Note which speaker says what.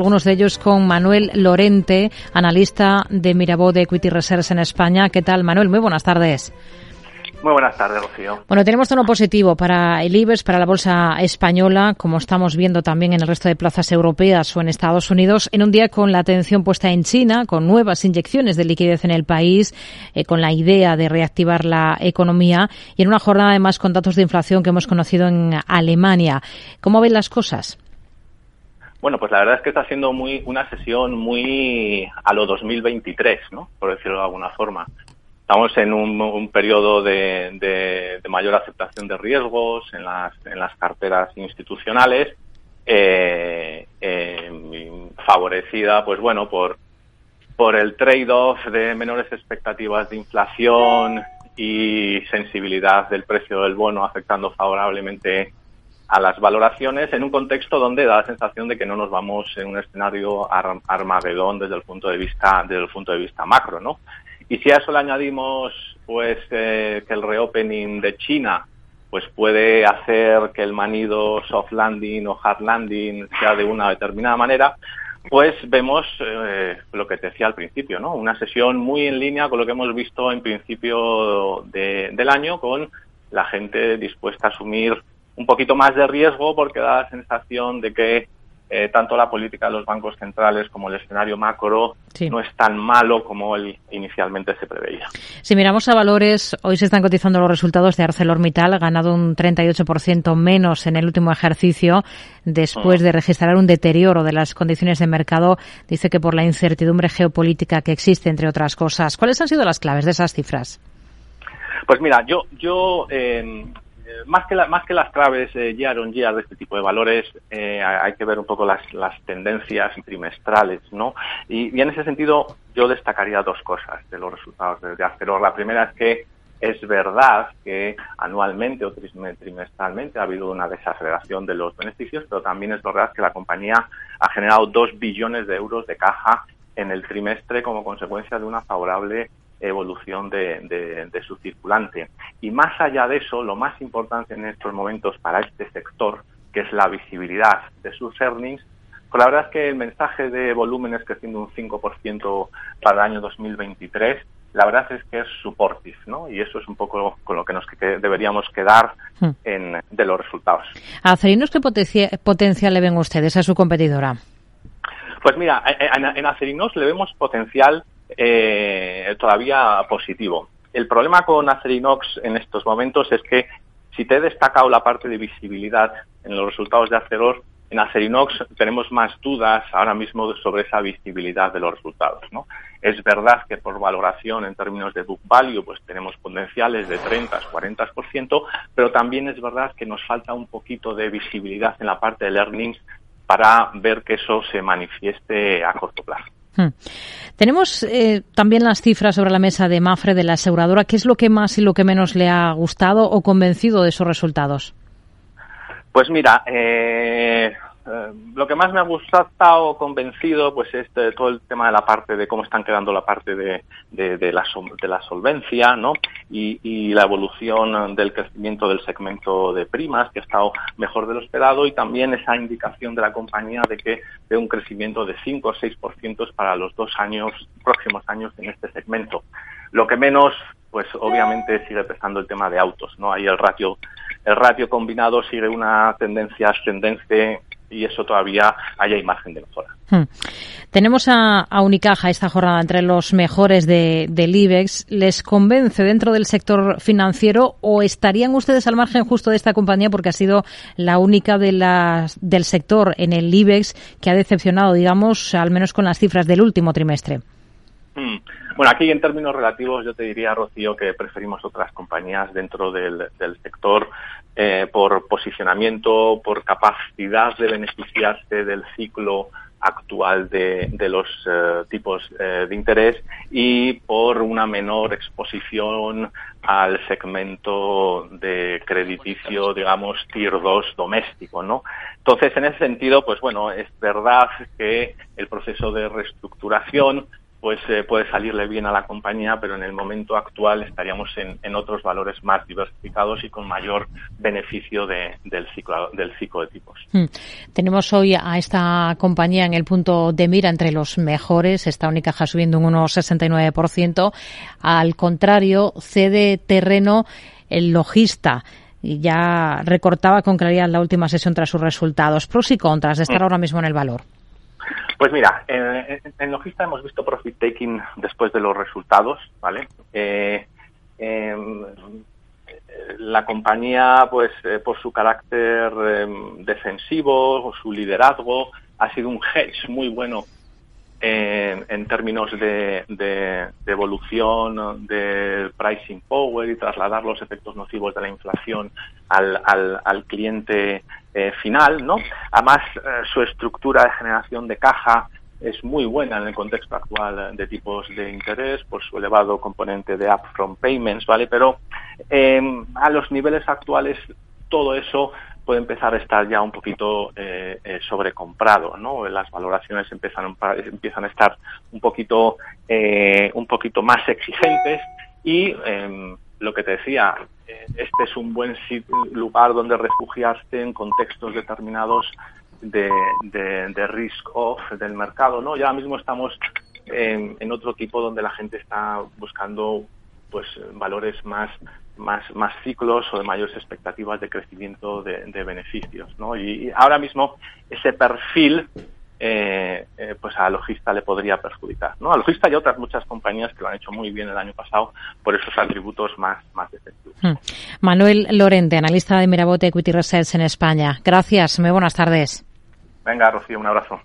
Speaker 1: Algunos de ellos con Manuel Lorente, analista de Mirabó de Equity Reserves en España. ¿Qué tal, Manuel? Muy buenas tardes.
Speaker 2: Muy buenas tardes, Rocío.
Speaker 1: Bueno, tenemos tono positivo para el IBEX, para la bolsa española, como estamos viendo también en el resto de plazas europeas o en Estados Unidos, en un día con la atención puesta en China, con nuevas inyecciones de liquidez en el país, eh, con la idea de reactivar la economía y en una jornada además con datos de inflación que hemos conocido en Alemania. ¿Cómo ven las cosas?
Speaker 2: Bueno, pues la verdad es que está siendo muy una sesión muy a lo 2023, ¿no? Por decirlo de alguna forma. Estamos en un, periodo de, mayor aceptación de riesgos en las, en las carteras institucionales, eh, eh, favorecida, pues bueno, por, por el trade-off de menores expectativas de inflación y sensibilidad del precio del bono afectando favorablemente a las valoraciones en un contexto donde da la sensación de que no nos vamos en un escenario armagedón desde el punto de vista desde el punto de vista macro, ¿no? Y si a eso le añadimos pues eh, que el reopening de China pues puede hacer que el manido soft landing o hard landing sea de una determinada manera, pues vemos eh, lo que te decía al principio, ¿no? Una sesión muy en línea con lo que hemos visto en principio del año, con la gente dispuesta a asumir un poquito más de riesgo porque da la sensación de que eh, tanto la política de los bancos centrales como el escenario macro no es tan malo como el inicialmente se preveía.
Speaker 1: Si miramos a valores, hoy se están cotizando los resultados de ArcelorMittal, ha ganado un 38% menos en el último ejercicio después mm. de registrar un deterioro de las condiciones de mercado. Dice que por la incertidumbre geopolítica que existe, entre otras cosas. ¿Cuáles han sido las claves de esas cifras?
Speaker 2: Pues mira, yo, yo eh, más que, más que las claves eh, year on year de este tipo de valores, eh, hay que ver un poco las, las tendencias trimestrales, ¿no? Y, en ese sentido, yo destacaría dos cosas de los resultados de, Aceror. La primera es que es verdad que anualmente o trimestralmente ha habido una desaceleración de los beneficios, pero también es verdad que la compañía ha generado dos billones de euros de caja en el trimestre como consecuencia de una favorable evolución de, su circulante. Y más allá de eso, lo más importante en estos momentos para este sector, que es la visibilidad de sus earnings, pues la verdad es que el mensaje de volúmenes creciendo un 5% para el año 2023, la verdad es que es supportive, ¿no? Y eso es un poco con lo que nos deberíamos quedar hmm. en, de los resultados.
Speaker 1: ¿A Acerinos qué potencial le ven ustedes a su competidora?
Speaker 2: Pues mira, en, en Acerinos le vemos potencial eh, todavía positivo. El problema con Acerinox en estos momentos es que si te he destacado la parte de visibilidad en los resultados de Aceror, en Acerinox tenemos más dudas ahora mismo sobre esa visibilidad de los resultados. Es verdad que por valoración en términos de book value pues tenemos potenciales de 30, 40%, pero también es verdad que nos falta un poquito de visibilidad en la parte de earnings para ver que eso se manifieste a corto plazo. Hmm.
Speaker 1: Tenemos eh, también las cifras sobre la mesa de Mafre, de la aseguradora. ¿Qué es lo que más y lo que menos le ha gustado o convencido de esos resultados?
Speaker 2: Pues mira, eh, eh, lo que más me ha gustado, convencido, pues es todo el tema de la parte de cómo están quedando la parte de, de, la, de la solvencia, ¿no? Y, y, la evolución del crecimiento del segmento de primas, que ha estado mejor de lo esperado, y también esa indicación de la compañía de que de un crecimiento de 5 o 6% para los dos años, próximos años en este segmento. Lo que menos, pues obviamente sigue pesando el tema de autos, ¿no? Ahí el ratio, el ratio combinado sigue una tendencia ascendente y eso todavía hay margen de mejora. Hmm.
Speaker 1: Tenemos a, Unicaja esta jornada entre los mejores de, del IBEX. ¿Les convence dentro del sector financiero o estarían ustedes al margen justo de esta compañía porque ha sido la única de las, del sector en el IBEX que ha decepcionado, digamos, al menos con las cifras del último trimestre?
Speaker 2: Bueno, aquí en términos relativos yo te diría, Rocío, que preferimos otras compañías dentro del, sector eh, por posicionamiento, por capacidad de beneficiarse del ciclo actual de, los eh, tipos eh, de interés y por una menor exposición al segmento de crediticio, digamos, tier 2 doméstico, ¿no? Entonces, en ese sentido, pues bueno, es verdad que el proceso de reestructuración pues eh, puede salirle bien a la compañía, pero en el momento actual estaríamos en, otros valores más diversificados y con mayor beneficio del, ciclo, del ciclo de tipos. Hmm.
Speaker 1: Tenemos hoy a esta compañía en el punto de mira entre los mejores. Está Unicaja subiendo un 1,69%. Al contrario, cede terreno el logista y ya recortaba con claridad la última sesión tras sus resultados. Pros y contras de estar hmm. ahora mismo en el valor.
Speaker 2: Pues mira, en, Logista hemos visto profit taking después de los resultados, ¿vale? Eh, em, la compañía, pues eh, por su carácter em, defensivo su liderazgo, ha sido un hedge muy bueno en, términos de, evolución del pricing power y trasladar los efectos nocivos de la inflación al, al, cliente eh, final, ¿no? Además, eh, su estructura de generación de caja es muy buena en el contexto actual de tipos de interés por su elevado componente de upfront payments, ¿vale? Pero eh, a los niveles actuales todo eso puede empezar a estar ya un poquito eh, eh, sobrecomprado, ¿no? Las valoraciones empiezan, empiezan a estar un poquito, eh, un poquito más exigentes y em, lo que te decía, este es un buen lugar donde refugiarse en contextos determinados de, risk off del mercado, ¿no? Ya mismo estamos en, en otro tipo donde la gente está buscando pues valores más más, más ciclos o de mayores expectativas de crecimiento de, beneficios. ¿no? Y, ahora mismo ese perfil eh, eh, pues a Logista le podría perjudicar. ¿no? A Logista y otras muchas compañías que lo han hecho muy bien el año pasado por esos atributos más, más defensivos. Hmm.
Speaker 1: Manuel Lorente, analista de Mirabote Equity Research en España. Gracias, muy buenas tardes.
Speaker 2: Venga, Rocío, un abrazo.